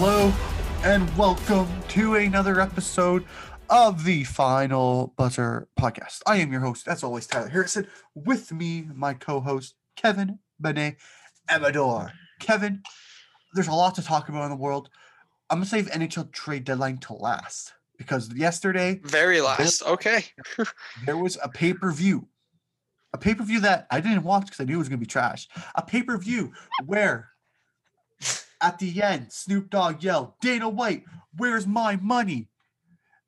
Hello and welcome to another episode of the Final Buzzer podcast. I am your host, as always, Tyler Harrison. With me, my co-host Kevin Benet Amador. Kevin, there's a lot to talk about in the world. I'm gonna save NHL trade deadline to last because yesterday Very last. Okay. there was a pay-per-view. A pay-per-view that I didn't watch because I knew it was gonna be trash. A pay-per-view where at the end Snoop Dogg yelled, Dana White, where's my money?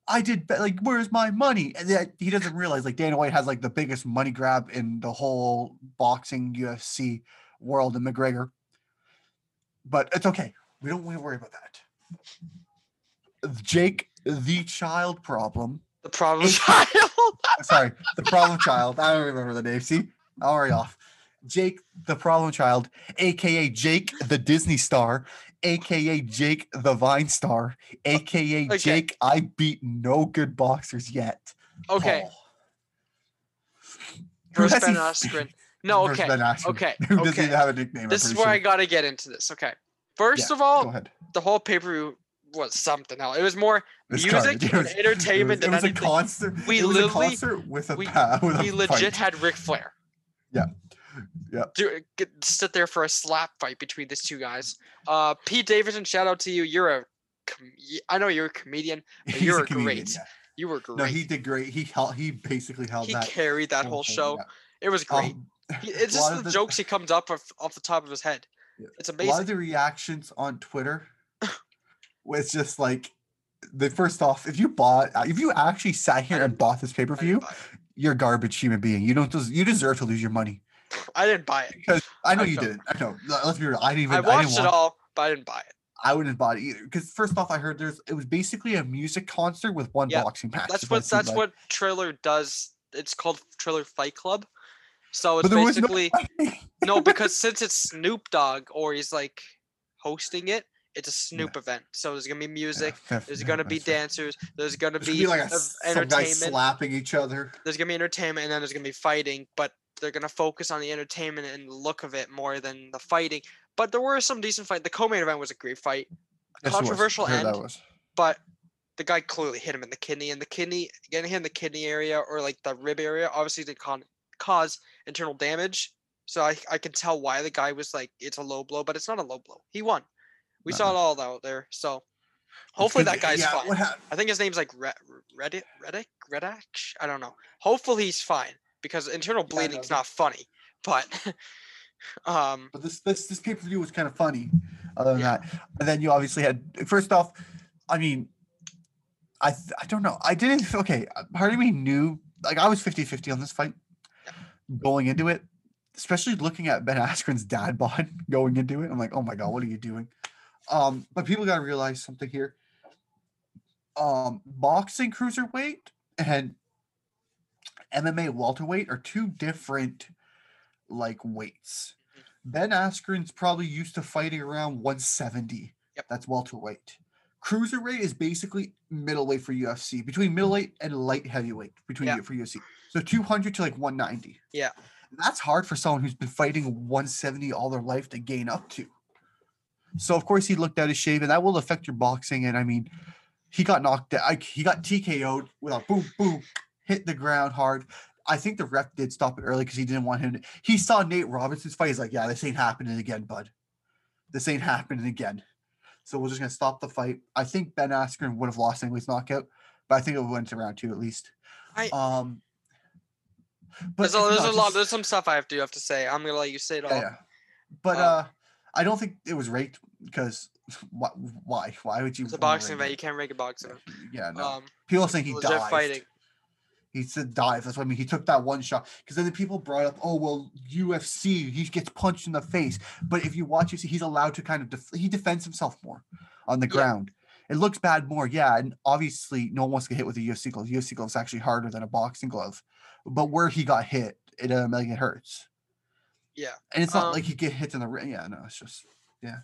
I did like where's my money? And that he doesn't realize like Dana White has like the biggest money grab in the whole boxing UFC world and McGregor. But it's okay. We don't want to worry about that. Jake the child problem The problem child. sorry, the problem child. I don't remember the name. See, I'm already off. Jake, the problem child, aka Jake, the Disney star, aka Jake, the Vine star, aka Okay. Jake. I beat no good boxers yet. okay. Paul. Who Versus has he Ben Askren. No, okay. Askren? Okay. Who doesn't even have a nickname? This is where I gotta get into this. Okay. First Yeah, of all, the whole pay per view was something else. It was more It's music garbage. And was- entertainment It was, it was a concert. We it was a literally- concert with a we- with we a legit fight. had Ric Flair. Yeah. Yeah. Do, get, sit there for a slap fight between these two guys. Uh, Pete Davidson, shout out to you. You're a, com- I know you're a comedian. but He's you a comedian, great. yeah. You were great. No, he did great. He held. He basically held He that carried that whole show. yeah. It was great. Um, He- it's just of the, jokes he comes up off, off the top of his head. Yeah. It's a lot amazing. of the reactions on Twitter was just like the first off, if you bought, uh, if you actually sat here and bought this pay per view, you're a garbage human being. You don't, des- you deserve to lose your money I didn't buy it. because I know I you don't. didn't. I know. Let- Let's be real. I didn't even. I I, watched didn't it all, but I didn't buy it. I wouldn't buy it either. Because first off, I heard there's it was basically a music concert with one Yeah, boxing match. That's what that's like. what Triller does. It's called Triller Fight Club. So it's was no basically no, because since it's Snoop Dogg or he's like hosting it, it's a Snoop event. So there's gonna be music. fair- There's gonna be dancers. There's gonna be, be like a, ev- some guys entertainment. slapping each other. There's gonna be entertainment, and then there's gonna be fighting. But they're gonna focus on the entertainment and the look of it more than the fighting. But there were some decent fight. The co-main event was a great fight. A Yes, controversial end, but the guy clearly hit him in the kidney, and the kidney getting hit in the kidney area or like the rib area obviously did con- cause internal damage. So I I can tell why the guy was like it's a low blow, but it's not a low blow. He won. We saw it all out there. So hopefully that guy's yeah, fine. I think his name's like Red Reddit Reddick Redac. I don't know. Hopefully he's fine because internal bleeding is bleeding's that- not funny. But um But this this this pay per view was kind of funny. Other than Yeah. that, and then you obviously had first off, I mean, I I don't know. I didn't. Okay, part of me knew like I was 50-50 on this fight going into it, especially looking at Ben Askren's dad bod going into it. I'm like, oh my god, what are you doing? Um, but people gotta realize something here. Um, boxing cruiserweight and MMA welterweight are two different like weights. Mm-hmm. Ben Askren's probably used to fighting around 170. Yep. That's welterweight. Cruiserweight is basically middleweight for UFC, between mm-hmm. middleweight and light heavyweight between Yeah. for UFC. So 200 to like 190. Yeah. That's hard for someone who's been fighting 170 all their life to gain up to. So of course he looked out of shape, and that will affect your boxing. And I mean, he got knocked out. like, He got TKO'd with a boom, boom, hit the ground hard. I think the ref did stop it early because he didn't want him to. He saw Nate Robinson's fight. He's like, yeah, this ain't happening again, bud. This ain't happening again. So we're just gonna stop the fight. I think Ben Askren would have lost anyways knockout, but I think it went to round two at least. I- um but there's a, there's a lot there's some stuff I have to have to say. I'm gonna let you say it all. yeah, yeah. But Um, uh I don't think it was raped because why why why would you It's a boxing event. You can't make a boxing. event. Yeah, no. Um People saying he dived. fighting. He said dive. That's what I mean. He took that one shot because then the people brought up, oh well, UFC. He gets punched in the face, but if you watch UFC, he's allowed to kind of def- he defends himself more on the Yeah. ground. It looks bad more, yeah, and obviously no one wants to get hit with a UFC glove. UFC glove is actually harder than a boxing glove, but where he got hit, it um, like it hurts, Yeah. and it's not Um, like he get hit in the ring. Yeah, no, it's just yeah.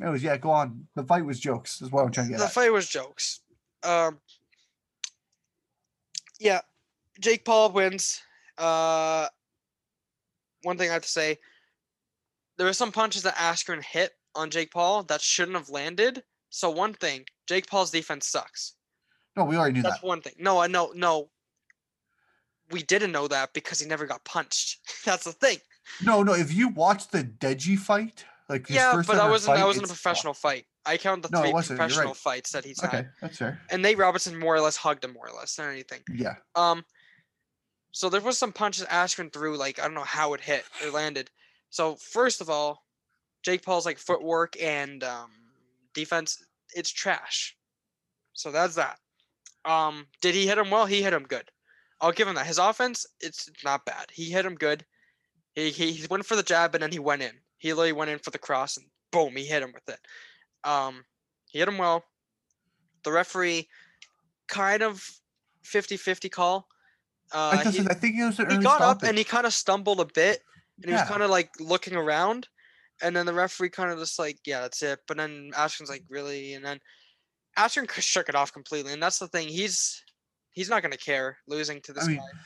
It was yeah, go on. The fight was jokes. Is what I'm trying to get The at. fight was jokes. Um Yeah. Jake Paul wins. Uh one thing I have to say, there were some punches that Askren hit on Jake Paul that shouldn't have landed, So one thing, Jake Paul's defense sucks. No, we already knew That's that. That's one thing. No, I know, no. We didn't know that because he never got punched. That's the thing. No, no. If you watch the Deji fight, like his yeah, first but that wasn't that fight, wasn't a professional fight. I count the No, three wasn't, right. professional fights that he's Okay, had, that's fair. and Nate Robinson more or less hugged him more or less than anything. Yeah. Um, so there was some punches Askren threw, like I don't know how it hit or landed. So first of all, Jake Paul's like footwork and um, defense, it's trash. So that's that. Um, did he hit him well? He hit him good. I'll give him that. His offense, it's not bad. He hit him good. He, he he went for the jab and then he went in. He literally went in for the cross and boom, he hit him with it. Um, he hit him well. The referee kind of 50-50 call. Uh, I, he, I think it was an he got up and he kind of stumbled a bit and he was kind of like looking around and then the referee kind of just like yeah that's it but then Askren's like really and then Askren shook it off completely and that's the thing he's he's not going to care losing to this mean, guy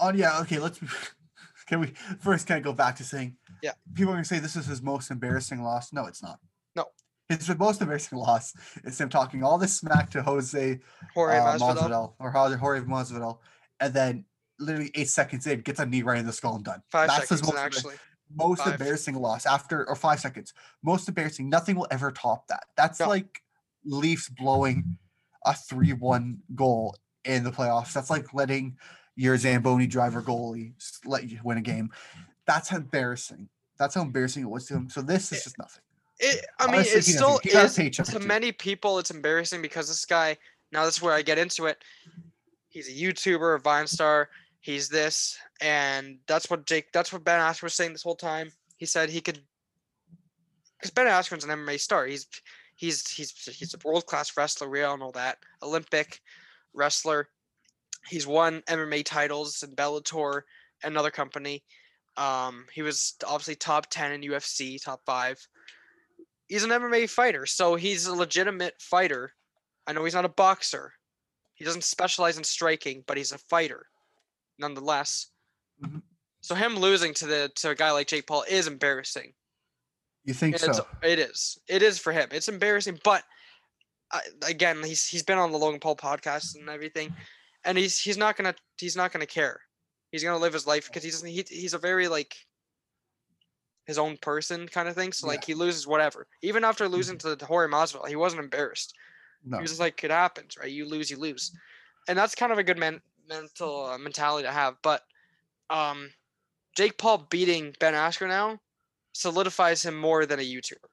Oh yeah, okay. Let's can we first kind of go back to saying Yeah. People are gonna say this is his most embarrassing loss. No, it's not. No. His most embarrassing loss is him talking all this smack to Jose Jorge uh, Masvidal. Masvidal or Jorge Masvidal, and then literally eight seconds in gets a knee right in the skull and done. five That's his seconds most, actually most Five. embarrassing loss after or five seconds. Most embarrassing. Nothing will ever top that. That's No. like Leafs blowing a three-one goal in the playoffs. That's like letting your Zamboni driver goalie let you win a game. That's how embarrassing. That's how embarrassing it was to him. So this is just nothing. it, i mean Honestly, it still doesn't- he got a is to too. many people it's embarrassing because this guy now this is where i get into it he's a youtuber a vine star he's this and that's what jake that's what ben askren was saying this whole time. He said he could because ben askren's an mma star. He's he's he's he's a world class wrestler we all know that. Olympic wrestler. He's won mma titles in bellator another company. Um he was obviously top 10 in ufc top 5 he's an MMA fighter, so he's a legitimate fighter. I know he's not a boxer. He doesn't specialize in striking, but he's a fighter, nonetheless. Mhm. So him losing to the to a guy like Jake Paul is embarrassing. You think it's, so? it is. It is for him. It's embarrassing, but I, again, he's he's been on the Logan Paul podcast and everything, and he's he's not gonna he's not gonna care. He's gonna live his life because he doesn't. He, he's a very like his own person kind of thing. So like he loses whatever. Even after losing to the Jorge Masvidal, he wasn't embarrassed. No. He was just like, it happens, right? You lose, you lose, and that's kind of a good men- mental uh, mentality to have. But um, Jake Paul beating Ben Askren now solidifies him more than a YouTuber.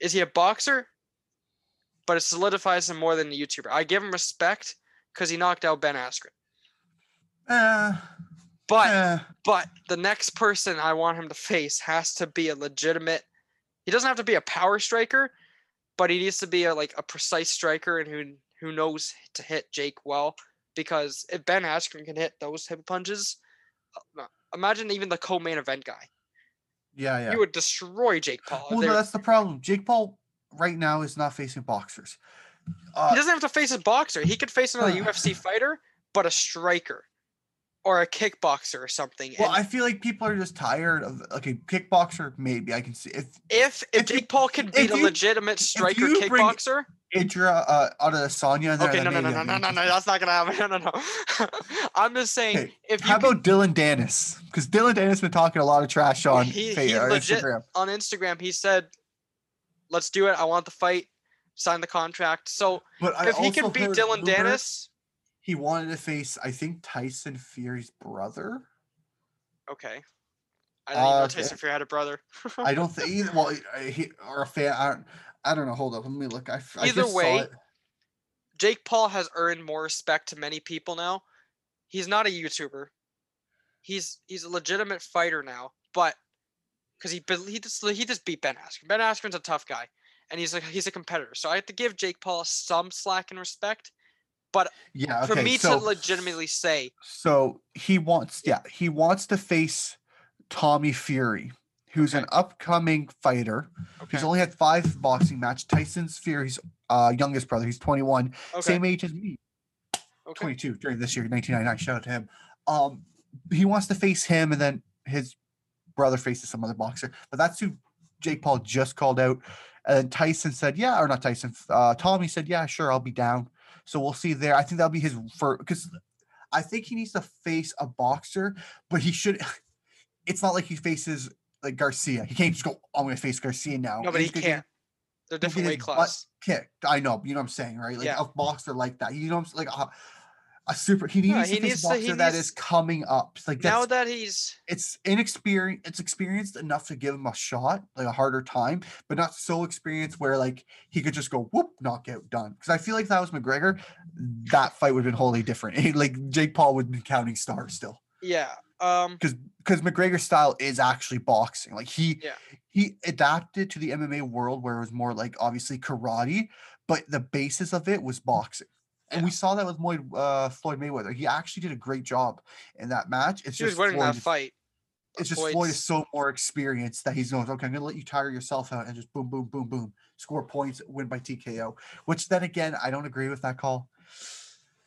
Is he a boxer? But it solidifies him more than a YouTuber. I give him respect because he knocked out Ben Askren. Uh, But uh, but the next person I want him to face has to be a legitimate. He doesn't have to be a power striker, but he needs to be a like a precise striker and who who knows to hit Jake well. Because if Ben Askren can hit those type of punches, uh, imagine even the co-main event guy. yeah, yeah. He would destroy Jake Paul. Well, no, that's the problem. Jake Paul right now is not facing boxers. Uh, he doesn't have to face a boxer. He could face another Uh. UFC fighter, but a striker or a kickboxer or something. well, and I feel like people are just tired of like a kickboxer. Maybe I can see if if if, if you- Jake Paul could beat a you- legitimate striker you bring- kickboxer, Idra uh, Adesanya. okay, no, no, no, no, no, no, no, that's not gonna happen. No, no, no. I'm just saying, Okay, if How could, about Dillon Danis? Because Dillon Danis been talking a lot of trash on he- he legit- Instagram. on Instagram, he said, "Let's do it. I want the fight. Sign the contract." So But if he could beat Dillon Danis, he wanted to face, I think Tyson Fury's brother. okay. I didn't even know Uh, Tyson Fury had a brother. I don't think either. Well, he or a fan. I don't, I don't know. Hold up. Let me look. I, I Either way. Jake Paul has earned more respect to many people now. He's not a YouTuber. He's he's a legitimate fighter now, but because he he just he just beat Ben Askren. Ben Askren's a tough guy, and he's like he's a competitor. So I have to give Jake Paul some slack and respect. But yeah. Okay. For me so, to legitimately say, So he wants, yeah, he wants to face Tommy Fury, who's an upcoming fighter. okay, He's only had five boxing match. Tyson's Fury's uh, youngest brother. He's 21, okay, same age as me, okay, 22 during this year, 1999. Shout out to him. Um, he wants to face him, and then his brother faces some other boxer. But that's who Jake Paul just called out. And then Tyson said, "Yeah," or not Tyson. Uh, Tommy said, "Yeah, sure, I'll be down." So we'll see there. I think that'll be his for because I think he needs to face a boxer, but he should. It's not like he faces like Garcia. He can't just go. "Oh, I'm going to face Garcia now. No, but he He's can't. They're different weight class. Kicked. I know. You know what I'm saying, right? Like Yeah. a boxer like that. You know, what I'm like a, a super. He needs to he needs a to- he boxer that needs- is coming up. Like Now that he's it's inexperienced. It's experienced enough to give him a shot, like a harder time, but not so experienced where like he could just go whoop knockout done. Because I feel like if that was McGregor, that fight would have been wholly different. like Jake Paul would be counting stars still yeah. Um because because McGregor's style is actually boxing. Like he Yeah. he adapted to the MMA world where it was more like obviously karate, but the basis of it was boxing. And we saw that with Floyd, uh, Floyd Mayweather. He actually did a great job in that match. It's he was just winning Floyd that fight. It's just Floyd is so more experienced that he's going, okay, I'm gonna let you tire yourself out and just boom, boom, boom, boom, score points, win by TKO. Which then again, I don't agree with that call.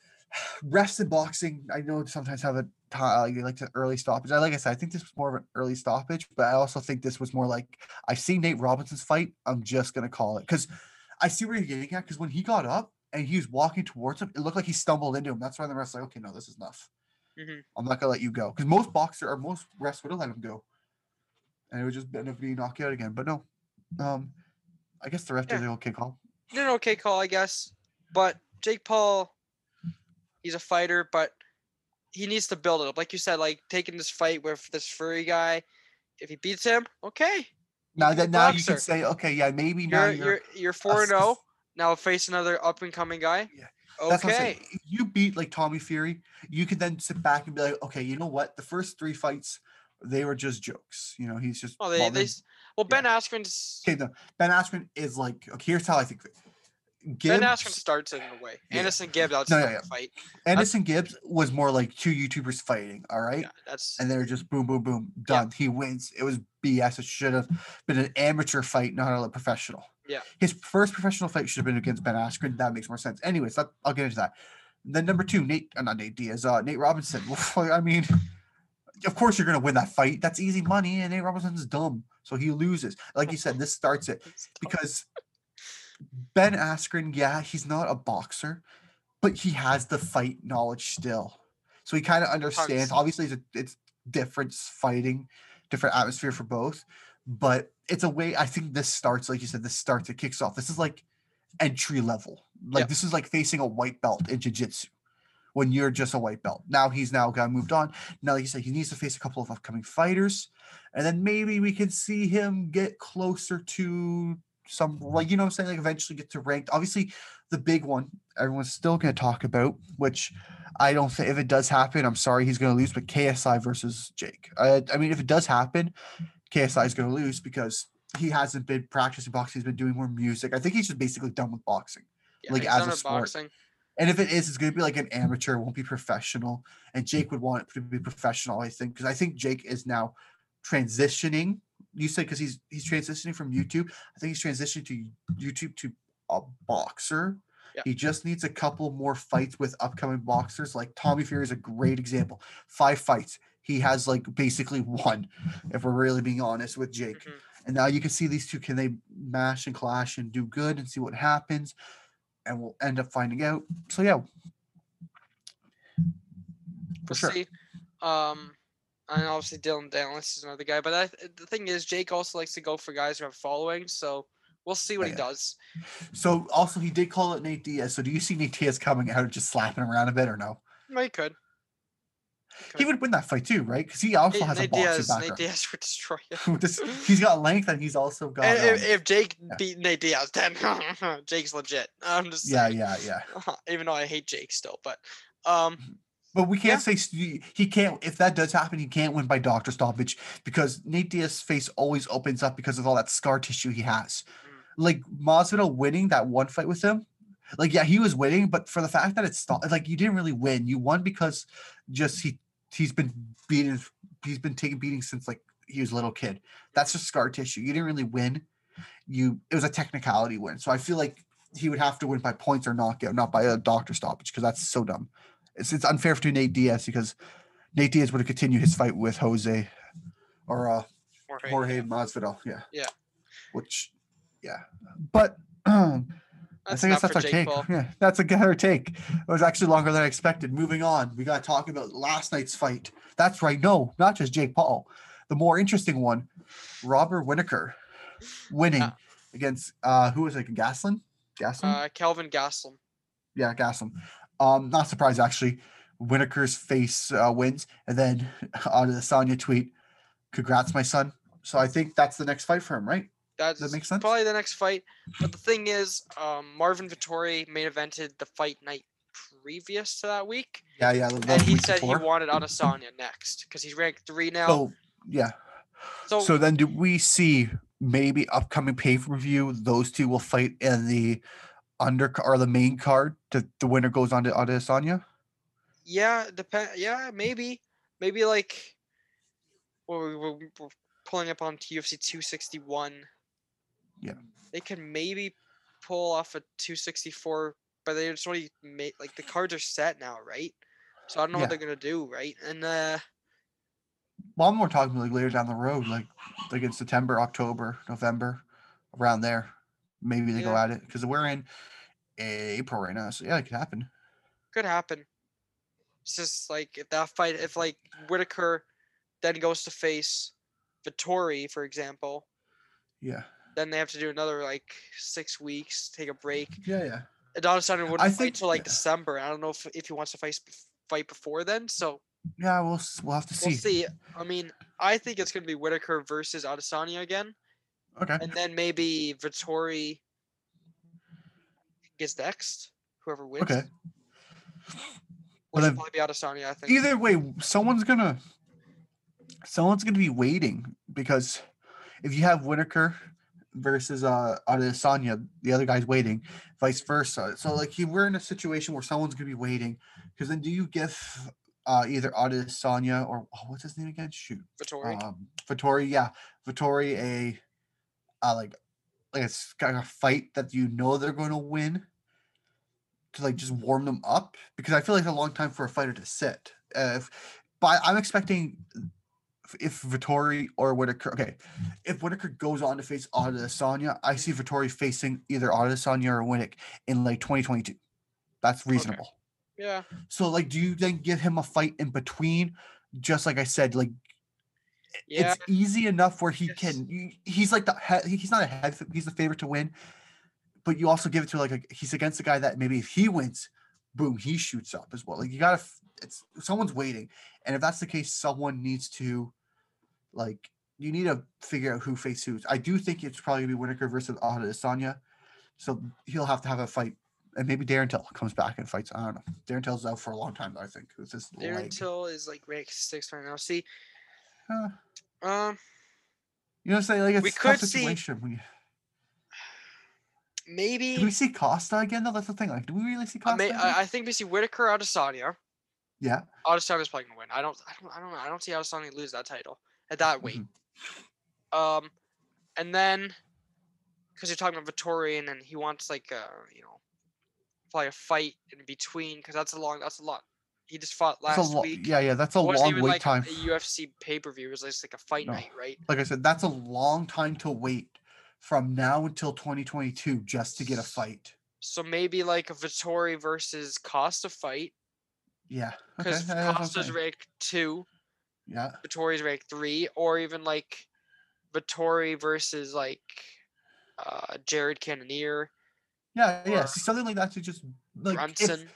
Rest in boxing, I know sometimes have a ti- you like to early stoppage. I like I said, I think this was more of an early stoppage, but I also think this was more like I've seen Nate Robinson's fight. I'm just gonna call it because I see where you're getting at. Because when he got up and he was walking towards him, it looked like he stumbled into him. That's why the rest like, okay, no, this is enough. Mhm. I'm not gonna let you go because most boxer or most refs would have let him go, and it would just end up being knocked out again. But no, um, I guess the ref did Yeah. an okay call. Did an okay call, I guess. But Jake Paul, he's a fighter, but he needs to build it up. Like you said, like taking this fight with this Fury guy. If he beats him, okay. Now that now you boxer. can say, okay, yeah, maybe now You're you're. you're you're four and zero. Oh, now face another up and coming guy. Yeah, That's Okay. You beat like Tommy Fury, you could then sit back and be like, okay, you know what? The first three fights, they were just jokes. You know, he's just. Well, they, well, they s- well Ben Askren's okay, no, Ben Askren is like. Okay, here's how I think. It. Ben Askren starts it in a way. Yeah. AnEsonGib No, outside yeah, the yeah. fight. AnEsonGib was more like two YouTubers fighting. All right. Yeah, that's and they're just boom, boom, boom, Yeah. done. He wins. It was BS. It should have been an amateur fight, not a professional. Yeah. His first professional fight should have been against Ben Askren. That makes more sense. Anyways, that, I'll get into that. Then number two, Nate, uh, not Nate Diaz, uh, Nate Robinson. Well, I mean, of course you're gonna win that fight. That's easy money, and Nate Robinson's dumb, so he loses. Like you said, this starts it because Ben Askren, yeah, he's not a boxer, but he has the fight knowledge still. So he kind of understands. Obviously, it's, a, it's different fighting, different atmosphere for both, but it's a way. I think this starts, like you said, this starts. It kicks off. This is like entry level. Like Yep. this is like facing a white belt in jiu-jitsu when you're just a white belt. Now he's now got moved on. Now, like you said, he needs to face a couple of upcoming fighters, and then maybe we can see him get closer to some like you know what I'm saying, like eventually get to ranked. Obviously, the big one everyone's still going to talk about, which I don't think if it does happen, I'm sorry he's going to lose, but KSI versus Jake. I, I mean, if it does happen, KSI is going to lose because he hasn't been practicing boxing. He's been doing more music. I think he's just basically done with boxing. yeah, like, as a sport. boxing. And if it is, it's going to be like an amateur. It won't be professional. And Jake would want it to be professional, I think, because I think Jake is now transitioning. You said because he's he's transitioning from YouTube. I think he's transitioning to YouTube to a boxer. Yeah. He just needs a couple more fights with upcoming boxers. Like Tommy Fury is a great example. Five fights. He has like basically one, if we're really being honest with Jake. Mhm. And now you can see these two can they mash and clash and do good and see what happens. And we'll end up finding out. So yeah. For We'll sure. see. Um, and obviously Dillon Danis is another guy, but I, the thing is, Jake also likes to go for guys who have following. So we'll see what Yeah, he does. So also he did call it Nate Diaz. So do you see Nate Diaz coming out just slapping around a bit or no? No, he could. He would win that fight too, right? Because he also Nate, has a boxing Diaz, Nate. Diaz would destroy him. He's got length and he's also got. And if, um, if Jake yeah. beat Nate Diaz, then Jake's legit. I'm just yeah, saying. yeah, yeah. Even though I hate Jake still, but um, But we can't Yeah. say he can't. If that does happen, he can't win by doctor stoppage because Nate Diaz's face always opens up because of all that scar tissue he has. Mm. Like Masvidal winning that one fight with him, like yeah, he was winning, but for the fact that it's stopped, like you didn't really win. You won because just he he's been beaten. He's been taking beatings since like he was a little kid. That's just scar tissue. You didn't really win. You it was a technicality win. So I feel like he would have to win by points or knockout, not by a doctor stoppage, because that's so dumb. It's it's unfair to Nate Diaz because Nate Diaz would have continued his fight with Jose or uh Jorge, Jorge yeah. Masvidal. Yeah. Yeah. Which yeah. But um, I think that's, our Jake take. Paul. Yeah, that's a good take. It was actually longer than I expected. Moving on, we got to talk about last night's fight. That's right. No, not just Jake Paul. The more interesting one, Robert Whitaker, winning Yeah. against uh who was it? Gaslin. Gaslin. Uh, Kelvin Gastelum. yeah, Gaslin. Um, not surprised actually. Whitaker's face uh, wins, and then on the Sonya tweet, "Congrats, my son." So I think that's the next fight for him, right? That's That makes sense? probably the next fight. But the thing is, um, Marvin Vettori main evented the fight night previous to that week, Yeah, yeah. and he said before. he wanted Adesanya next because he's ranked three now. So yeah. So, So then, do we see maybe upcoming pay per view? Those two will fight in the under or the main card. The, the winner goes on to Adesanya. yeah, depend. Yeah, maybe, maybe like, well, we- we're, we're pulling up on UFC 261. Yeah. They can maybe pull off a 264, but they just already made like the cards are set now, right? So I don't know Yeah. what they're gonna do, right? And uh, Well, I'm more talking like later down the road, like like in September, October, November, around there. Maybe they go at it because we're in April right now. So yeah, it could happen. could happen. It's just like if that fight, if like Whitaker then goes to face Vettori, for example, Yeah, then they have to do another like six weeks, take a break. yeah, yeah. Adesanya wouldn't I fight till like yeah. December. I don't know if if he wants to fight fight before then. So Yeah, we'll we'll have to see. we'll see. I mean, I think it's gonna be Whitaker versus Adesanya again, Okay. and then maybe Vettori gets next. Whoever wins. Okay. Which will probably be Adesanya, I think. Either way, someone's gonna someone's gonna be waiting because if you have Whitaker versus uh Adesanya, the other guy's waiting, vice versa. So like you, we're in a situation where someone's gonna be waiting because then do you give uh either Adesanya or oh, what's his name again? Shoot, Vettori. um, Vettori, yeah, Vettori a uh like like a, s- kind of a fight that you know they're going to win to like just warm them up because I feel like a long time for a fighter to sit. Uh, if, but I'm expecting if- Vettori or Whitaker, okay, if Whitaker goes on to face Adesanya, I see Vettori facing either Adesanya or Winnick in like 2022. That's reasonable. yeah. So like, do you then give him a fight in between? Just like I said, like Yeah. it's easy enough where he Yes. can. He's like the he's not a head. He's the favorite to win, but you also give it to like a, he's against a guy that maybe if he wins, boom, he shoots up as well. Like you gotta. It's someone's waiting, and if that's the case, someone needs to, like, you need to figure out who face who. I do think it's probably gonna be Whitaker versus Adesanya, so he'll have to have a fight. And maybe Darren Till comes back and fights. I don't know. Darren Till's out for a long time, though, I think. With his Darren leg. Till is like ranked six right now. See, Uh, um, you know what I'm saying? Like it's We could see- situation. you- maybe. Do we see Costa again? though? that's the thing. Like, do we really see I, Costa? may. I, I think we see Whitaker out of Adesanya. yeah. out of Adesanya's probably gonna win. I don't. I don't. I don't know. I don't see Adesanya lose that title at that weight. Mhm. Um, and then because you're talking about Vettori, and then he wants like uh, you know, probably a fight in between because that's a long. That's a lot. He just fought last lo- week. Yeah, yeah. That's a long wait like time. a UFC pay per view. Was just like a fight No. night, right? Like I said, that's a long time to wait from now until 2022 just to get a fight. So maybe like a Vettori versus Costa fight Yeah. Because yeah, that's what I'm Costa's ranked two, Yeah. Vettori's ranked three, or even like Vettori versus like uh Jared Cannonier, Yeah. Yeah. Or something like that to just like if- Brunson.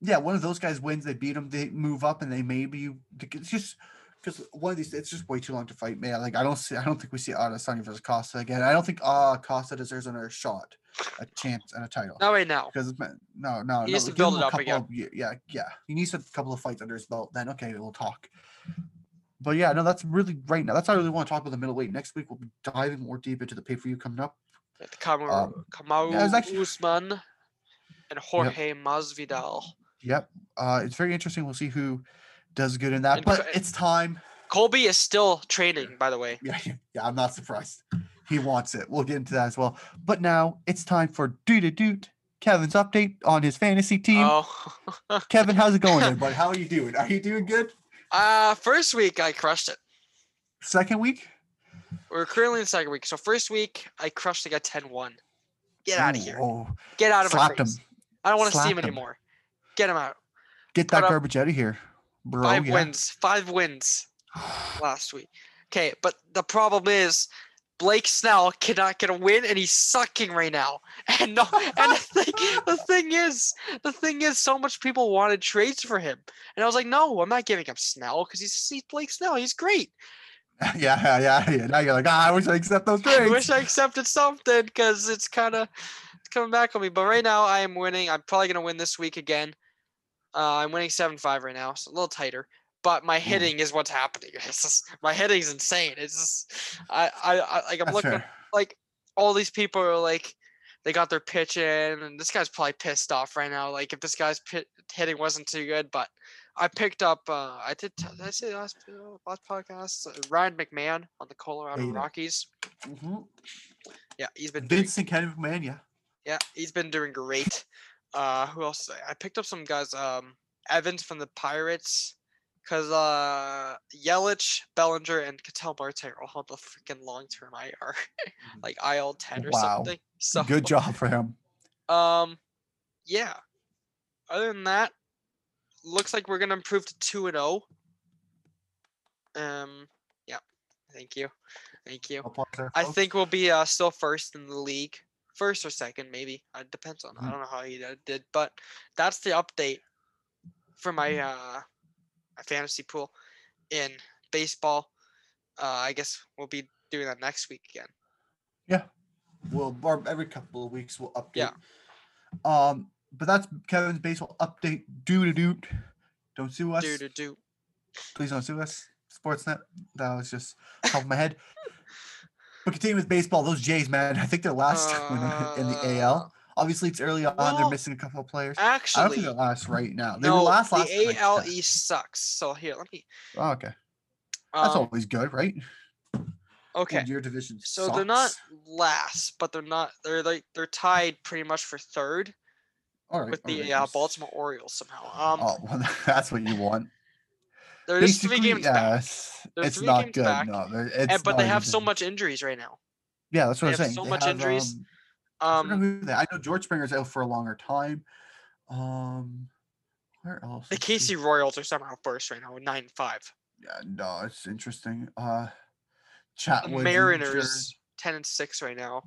Yeah, one of those guys wins, they beat them, they move up, and they maybe it's just because one of these it's just way too long to fight, man. Like I don't see, I don't think we see Adesanya versus Costa again. I don't think uh Costa deserves another shot, a chance, and a title. Not right now. Because no, no, no. He needs to build him it a up couple again. Of, yeah, yeah. He needs a couple of fights under his belt. Then okay, we'll talk. But yeah, no, that's really right now. That's all I really want to talk about the middleweight. Next week we'll be diving more deep into the pay per view coming up. The Kamaru, Um, Kamaru yeah, actually- Usman and Jorge Masvidal. Yep. Uh, it's very interesting. We'll see who does good in that. And but it's time. Colby is still training, by the way. Yeah, yeah, I'm not surprised. He wants it. We'll get into that as well. But now it's time for Doot a Doot. Kevin's update on his fantasy team. Oh, Kevin, how's it going bud? How are you doing? Are you doing good? uh, first week I crushed it. Second week? we're currently in the second week. So first week, I crushed the guy 10-1. Get out of here. Oh, Get out of my slapped him. I don't want to see him him. anymore. Get him out. Get that up garbage out of here, bro. Five yeah. wins. Five wins last week. Okay, but the problem is Blake Snell cannot get a win, and he's sucking right now. And no, and the thing, the thing is, the thing is, so much people wanted trades for him, and I was like, no, I'm not giving up Snell because he's, he's Blake Snell. He's great. yeah, yeah, yeah, yeah. Now you're like, ah, I wish I accept those trades. I wish I accepted something because it's kind of coming back on me. But right now, I am winning. I'm probably gonna win this week again. Uh, I'm winning seven five right now, so a little tighter. But my hitting is what's happening. It's just my hitting's insane. It's just I I, I like I'm That's looking fair. like all these people are like they got their pitch in, and this guy's probably pissed off right now. Like if this guy's pit, hitting wasn't too good, but I picked up. uh I did. t- Did I say last uh, last podcast? Uh, Ryan McMahon on the Colorado it. Rockies. Mhm. Yeah, he's been doing Vincent Kennedy McMahon, yeah. yeah, he's been doing great. Uh, who else? I picked up some guys. Um, Evans from the Pirates, cause uh, Yelich, Bellinger, and Ketel Marte are all on the freaking long term IR, like IL ten or Wow. something. So Good job for him. Um, yeah. Other than that, looks like we're gonna improve to two and zero. Um, yeah. Thank you, thank you. I think we'll be uh, still first in the league, first or second, maybe. Uh, It depends on. I Mhm. don't know how he uh, did, but that's the update for my Mm. uh my fantasy pool in baseball. Uh, I guess we'll be doing that next week again. Yeah, we'll or every couple of weeks we'll update. Yeah. Um, but that's Kevin's baseball update. Do to doot. Don't sue us. Do do do. Please don't sue us. Sportsnet. That was just off my head. But continue with baseball. Those Jays, man. I think they're last winner in the Uh, AL. Obviously, it's early on. they're missing a couple of players. I don't Actually, think they're last right now. They no, were last last. the AL. East sucks. So here, let me. Oh, okay. That's Um, always good, right? okay. And Your division. So they're not last, but they're not. They're like they're tied pretty much for third All right. with all the right, uh. Baltimore Orioles somehow. Um, Oh, well, that's what you want. They're just three games back, yes, They're it's three not games good. back, No, it's and, but they have so much injuries right now. Yeah, that's what they I'm saying. so They much have, injuries. Um, I, Um, who they- I know George Springer's out for a longer time. Um, where else? the. KC Royals are somehow first right now, nine and five. Yeah, no, it's interesting. Uh, Chatwood. Mariners ten and six right now.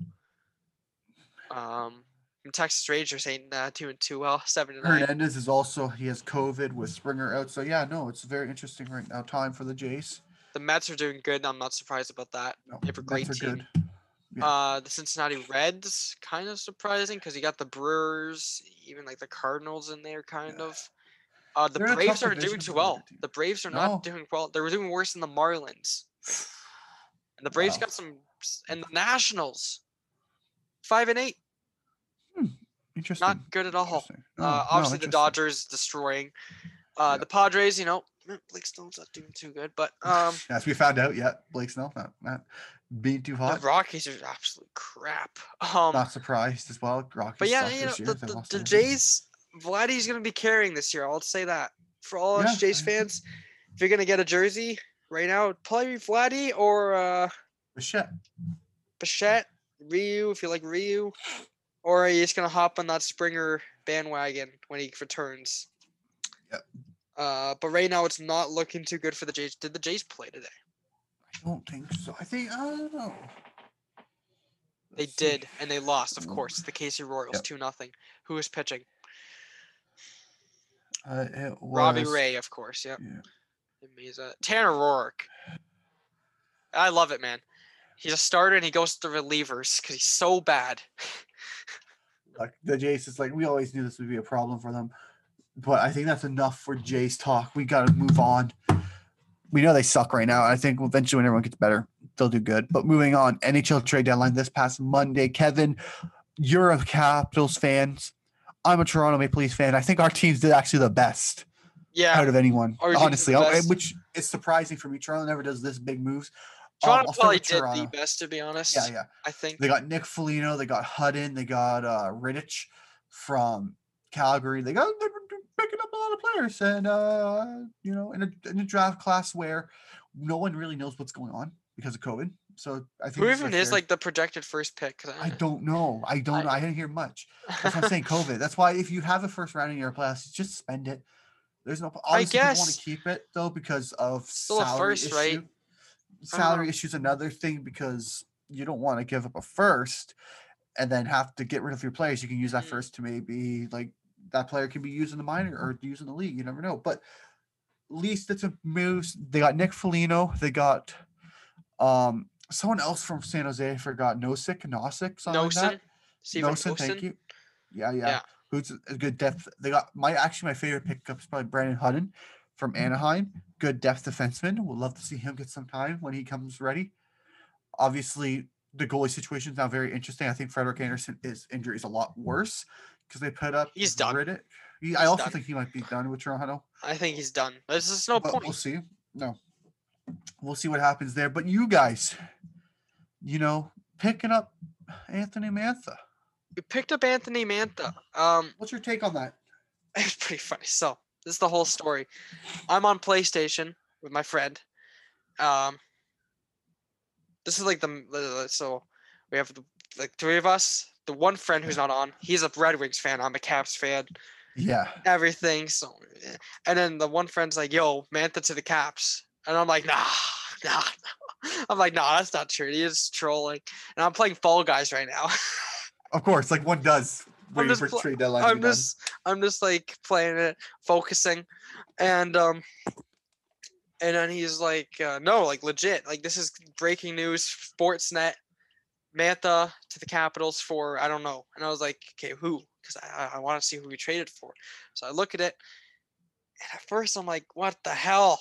Um, and Texas Rangers ain't uh, doing too well, seven and nine. Hernandez is also he has COVID with Springer out. So yeah, no, it's very interesting right now. Time for the Jays. The Mets are doing good. I'm not surprised about that. No, They have a Mets great are team. good. Yeah. Uh, the Cincinnati Reds, kind of surprising because you got the Brewers, even like the Cardinals in there, kind Yeah. of. Uh, the They're Braves aren't doing too well. The Braves are No. not doing well. They were doing worse than the Marlins. And the Braves Wow. got some, and the Nationals, five and eight, Interesting. not good at all. No, uh, no, obviously, the. Dodgers destroying. Uh, Yeah. The Padres, you know, mm, Blake Snell's not doing too good, but um, As we found out, yeah, Blake Snell not not being too hot. the. Rockies are absolute crap. Um, Not surprised as well. Rockies But yeah, you know, the, the, the. Jays, Vladdy's going to be carrying this year. I'll say that. For all us Yeah, Jays I- fans, if you're going to get a jersey right now, probably Vladdy or uh, Bichette. Bichette, Ryu, if you like Ryu. Or are you just going to hop on that Springer bandwagon when he returns? Yep. Uh, but right now, it's not looking too good for the Jays. Did the Jays play today? I don't think so. I think I don't know. They Let's see. did, and they lost, of Mm. course. The KC Royals, Yep. 2 nothing. Who was pitching? Uh, it Robbie Ray, of course. Yep. Yeah. Amazing. Tanner Roark. I love it, man. He's a starter and he goes to the relievers because he's so bad. Like the Jays, it's like we always knew this would be a problem for them, but I think that's enough for Jays talk. We got to move on. We know they suck right now. I think eventually when everyone gets better, they'll do good. But moving on, NHL trade deadline this past Monday. Kevin, you're a Capitals fan. I'm a Toronto Maple Leafs fan. I think our teams did actually the best Yeah. out of anyone. Our teams did honestly, oh, best. which is surprising for me. Toronto never does this big moves. Um, Toronto I'll probably did Toronto. the best, to be honest. Yeah, yeah. I think. They got Nick Foligno. They got Hutton. They got uh, Rittich from Calgary. They got they're picking up a lot of players, and uh, you know, in a, in a draft class where no one really knows what's going on because of COVID. So I think Who even is like the projected first pick? 'Cause I don't know. I don't know. I didn't hear much. That's what I'm saying. COVID. That's why if you have a first round in your class, just spend it. There's no. Obviously, people want to keep it though because of Still a first, issue. right? Salary know. issue is another thing because you don't want to give up a first and then have to get rid of your players. You can use that Mm. first to maybe like that player can be used in the minor or used in the league. You never know. But at least it's a moves. They got Nick Foligno. They got um someone else from San Jose. I forgot Nosik, Nosik, something like that. Noesen. Noesen, thank you. Yeah, yeah. Yeah. Who's a good depth? They got my actually my favorite pickup is probably Brandon Hutton from Anaheim. Good depth defenseman. We'll love to see him get some time when he comes ready. Obviously, the goalie situation is now very interesting. I think Frederik Andersen is injury is a lot worse because they put up He's done. Rittich. He, I also done. think he might be done with Toronto. I think he's done. There's just no but point. we'll see. No, we'll see what happens there. But you guys, you know, picking up Anthony Mantha. We picked up Anthony Mantha. Um, What's your take on that? it's pretty funny. So this is the whole story. I'm on PlayStation with my friend. Um, this is like the m- the- the- so we have the like three of us. The one friend who's not on, he's a Red Wings fan. I'm a Caps fan. Yeah. Everything. So, eh, and then the one friend's like, "Yo, Mantha to the Caps," and I'm like, "Nah, nah." nah." I'm like, "Nah, that's not true. He is trolling." And I'm playing Fall Guys right now. Of course, like one does. Waiting just for pl- trade deadline. I'm be done. just I'm just like playing it, focusing, and um, and then he's like, uh, no, like legit, like this is breaking news, Sportsnet, Mantha to the Capitals for I don't know, and I was like, okay, who? Because I I want to see who we traded for. So I look at it, and at first I'm like, what the hell?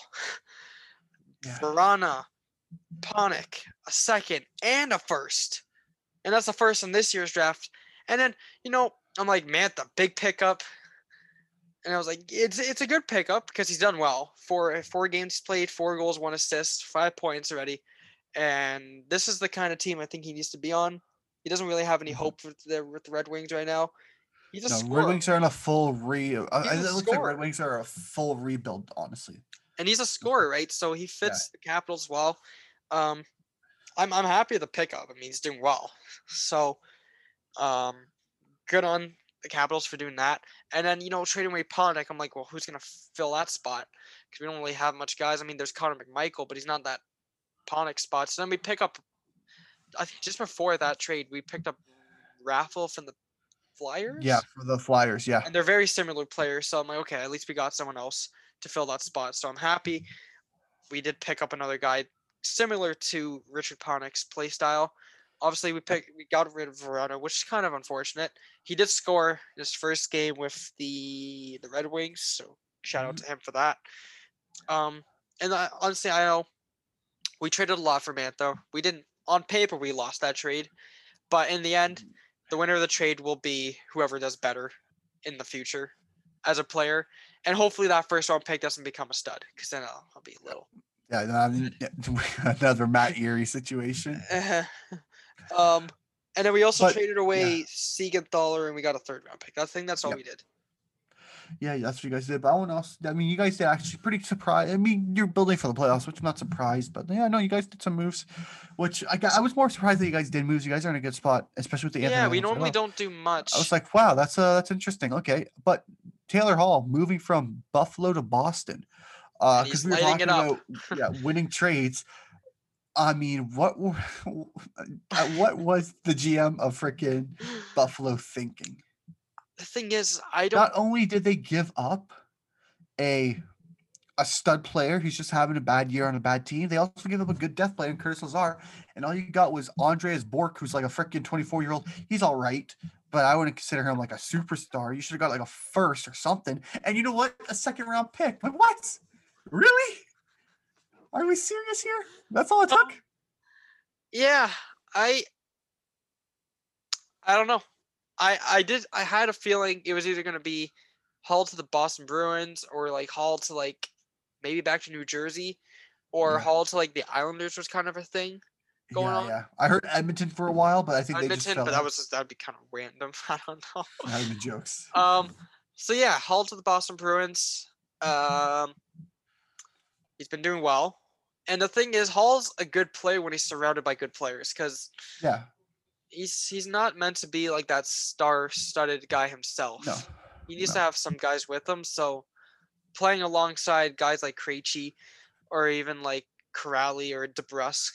Yeah. Vrana, Panik, a second and a first. And that's the first in this year's draft. And then, you know, I'm like, man, the big pickup. And I was like, it's it's a good pickup because he's done well. Four four games played, four goals, one assist, five points already. And this is the kind of team I think he needs to be on. He doesn't really have any Mhm. hope with the with the Red Wings right now. He's a No, scorer. Red Wings are in a full re. Uh, it looks like. Red Wings are a full rebuild. Honestly, and he's a scorer, right? So he fits the Capitals well. Um, I'm I'm happy with the pickup. I mean, he's doing well. So, um, good on the Capitals for doing that. And then you know trading away Panik, I'm like, well, who's gonna fill that spot? Because we don't really have much guys. I mean, there's Connor McMichael, but he's not that Panik spot. So then we pick up. I think just before that trade, we picked up Raffl from the Flyers. yeah, for the Flyers, yeah, and they're very similar players. So I'm like, okay, at least we got someone else to fill that spot. So I'm happy. We did pick up another guy similar to Richard Panik's play style. Obviously, we picked we got rid of Vrana, which is kind of unfortunate. He did score his first game with the the Red Wings, so shout out to him for that. Um, and I, honestly, I know we traded a lot for Mantha. We didn't on paper we lost that trade, but in the end, the winner of the trade will be whoever does better in the future as a player, and hopefully that first round pick doesn't become a stud, because then I'll, I'll be little. yeah. I mean, another Matt Erie situation. um, and then we also But- traded away Siegenthaler, and we got a third round pick. I think that's all Yep. we did. Yeah, that's what you guys did. But I want to else. I mean, you guys did actually pretty surprised. I mean, you're building for the playoffs, which I'm not surprised. But yeah, no, you guys did some moves, which I got. I was more surprised that you guys did moves. You guys are in a good spot, especially with the Anthony Yeah, we normally trade. don't do much. I was like, wow, that's uh that's interesting. Okay, but Taylor Hall moving from Buffalo to Boston, uh, because he's we were talking about yeah winning trades. I mean, what what was the GM of freaking Buffalo thinking? the thing is, I don't. Not only did they give up a a stud player who's just having a bad year on a bad team, they also give up a good death player in Curtis Lazar, and all you got was Anders Bjork, who's like a freaking 24 year old. He's all right, but I wouldn't consider him like a superstar. You should have got like a first or something. And you know what? A second round pick. Like what? Really? Are we serious here? That's all it took. Yeah, I. I don't know. I I did. I had a feeling it was either going to be hauled to the Boston Bruins or like hauled to like maybe back to New Jersey, or Yeah. hauled to like the Islanders was kind of a thing. going yeah, on. yeah. I heard Edmonton for a while, but I think they just Edmonton, but that was just, that'd be kind of random. I don't know. Not even jokes. Um. So yeah, hauled to the Boston Bruins. Um. He's been doing well. And the thing is, Hall's a good player when he's surrounded by good players because Yeah. he's he's not meant to be like that star-studded guy himself. No. He needs no. to have some guys with him. So playing alongside guys like Krejci or even like Corrali or DeBrusk,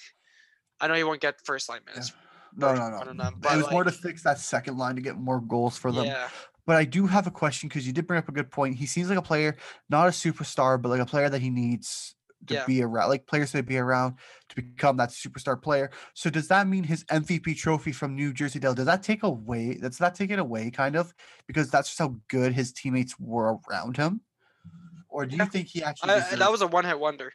I know he won't get first line minutes. No, or no, no. of them, It was more to fix that second line to get more goals for them. Yeah, But I do have a question because you did bring up a good point. He seems like a player, not a superstar, but like a player that he needs to Yeah. be around, like players to be around to become that superstar player. So does that mean his MVP trophy from New Jersey Devil, does that take away, does that take it away kind of? Because that's just how good his teammates were around him? Or do you Yeah. think he actually I, that was a one-hit wonder.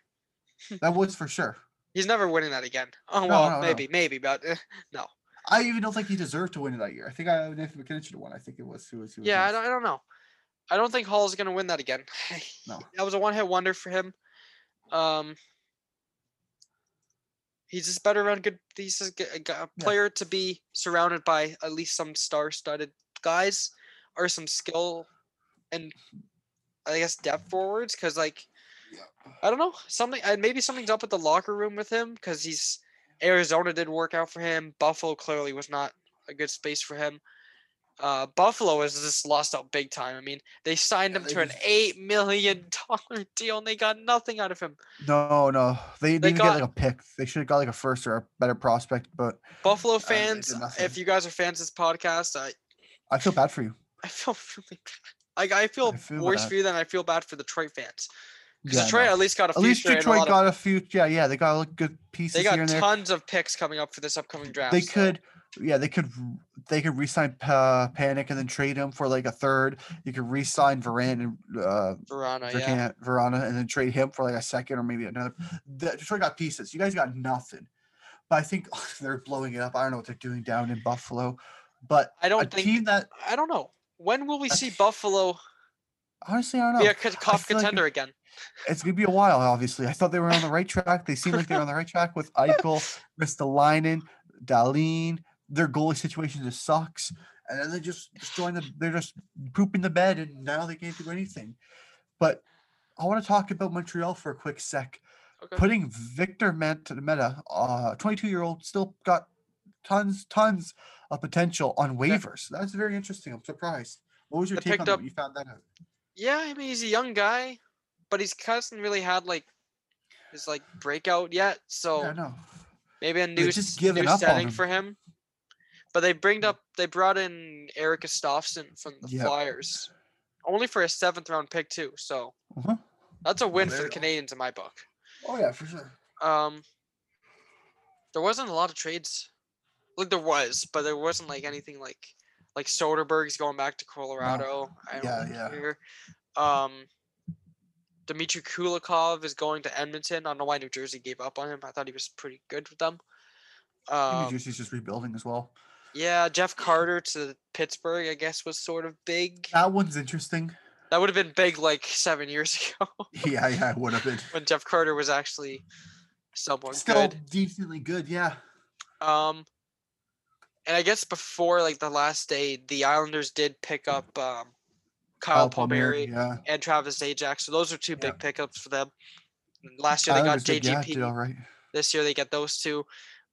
that was for sure. He's never winning that again. Oh No, well, no, no. maybe, maybe, but eh, no. I even don't think he deserved to win it that year. I think I Nathan MacKinnon won. I think it was who was who was Yeah, I don't, I don't know. I don't think Hall's gonna win that again. No. That was a one-hit wonder for him. Um, he's just better around good. He's a, a player to be surrounded by at least some star-studded guys or some skill and I guess depth forwards. Because like Yeah. I don't know something. Maybe something's up with the locker room with him because he's Arizona didn't work out for him. Buffalo clearly was not a good space for him. Uh, Buffalo has just lost out big time. I mean, they signed him to an eight million dollar deal and they got nothing out of him. No, no. They, They didn't got- get like a pick. They should have got like a first or a better prospect, but Buffalo fans, did if you guys are fans of this podcast, I, I feel bad for you. I feel really. Like I feel, I feel worse bad. for you than I feel bad for the Detroit fans. Because Yeah, Detroit no. at least got a At least future a Detroit of- got a few. Yeah, yeah, they got a good pieces they got and there. tons of picks coming up for this upcoming draft. They so- could, yeah, they could, they could re-sign pa- Panik and then trade him for like a third. You could re-sign Vrana and uh, Vrana, yeah. Vrana, Vrana and then trade him for like a second or maybe another. The, Detroit got pieces. You guys got nothing. But I think they're blowing it up. I don't know what they're doing down in Buffalo, but I don't think. that I don't know. When will we see Buffalo honestly I don't know. be a c- cup feel like contender again? It's gonna be a while, obviously. I thought they were on the right track. They seem like they're on the right track with Eichel, Ristolainen, Dahlin. Their goalie situation just sucks. And then they just destroying the they're just pooping the bed and now they can't do anything. But I want to talk about Montreal for a quick sec. Okay. Putting Victor Mete, Mete uh 22 year old, still got tons, tons of potential on waivers. That's very interesting. I'm surprised. What was your take on picked that you found that out? Yeah, I mean he's a young guy, but he's hasn't really had like his like breakout yet. So Yeah, maybe a new, just new up on setting him. for him. But they bring up they brought in Eric Gustafsson from the Yep. Flyers, only for a seventh round pick too. So Uh-huh. that's a win for the. Canadiens in my book. Oh yeah, for sure. Um, there wasn't a lot of trades. Like there was, but there wasn't like anything like like Soderberg's going back to Colorado. I don't Yeah, yeah. care. Um, Dmitry Kulikov is going to Edmonton. I don't know why New Jersey gave up on him. I thought he was pretty good with them. New Um, Jersey's just rebuilding as well. Yeah, Jeff Carter to Pittsburgh, I guess, was sort of big. That one's interesting. That would have been big like seven years ago Yeah, yeah, it would have been. when Jeff Carter was actually someone Still good. decently good, yeah. Um, and I guess before like the last day, the Islanders did pick up um, Kyle Palmieri yeah. and Travis Zajac. So those are two Yeah. big pickups for them. Last year they got Islanders did- yeah, JGP. did all right. This year they get those two.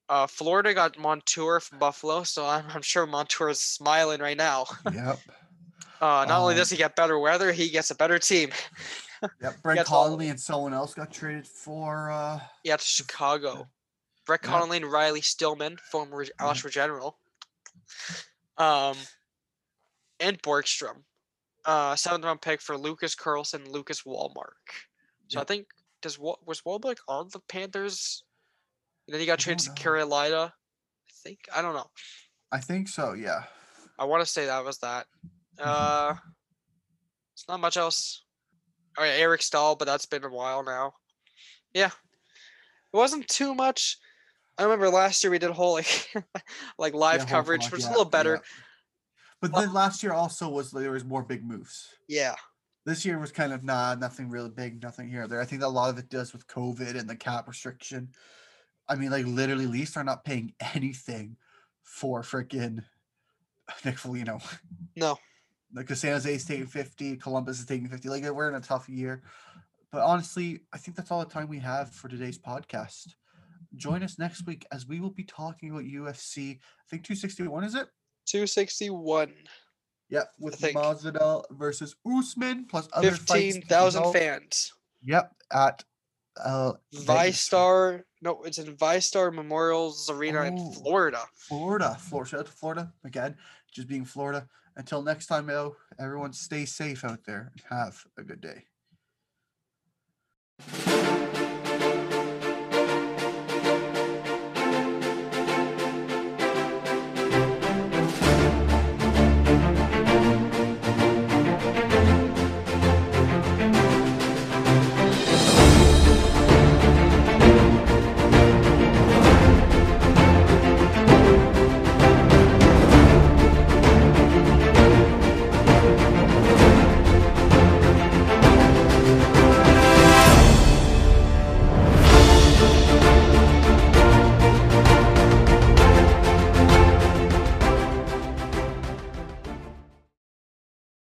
Uh, Florida got Montour from Buffalo, so I'm, I'm sure Montour is smiling right now. Yep. Uh, not only Um, does he get better weather, he gets a better team. Yep. Gets all- and someone else got traded for uh Yeah, to Chicago. Brett Yeah. Connolly and Riley Stillman, former Oshawa General. Um, and Borgstrom. Uh, seventh round pick for Lucas Carlsson, Lucas Wallmark. So I think does Wa- was Wallmark on the Panthers? And then he got traded to. Carolina. I think I don't know. I think so, yeah. I want to say that was that. Uh, it's not much else. All right, Eric Staal, but that's been a while now. Yeah, it wasn't too much. I remember last year we did a whole like like live Yeah, coverage, block, which is a little better. yeah. But Well- then last year also was there was more big moves. Yeah, This year was kind of nah, nothing really big, nothing here or there. I think that a lot of it does with COVID and the cap restriction. I mean, like literally, Leafs are not paying anything for freaking Nick Foligno. no, Like, San Jose is taking 50, Columbus is taking 50. Like, we're in a tough year. but honestly, I think that's all the time we have for today's podcast. Join us next week as we will be talking about UFC. I think 261 is it? 261. Yep, with. Masvidal versus Usman plus other 15,000 fans. Yep, at uh, VyStar. No, it's in VyStar Memorials Arena in Oh. Florida. Florida. Florida. Shout out to Florida again, just being Florida. Until next time, though, everyone stay safe out there and have a good day.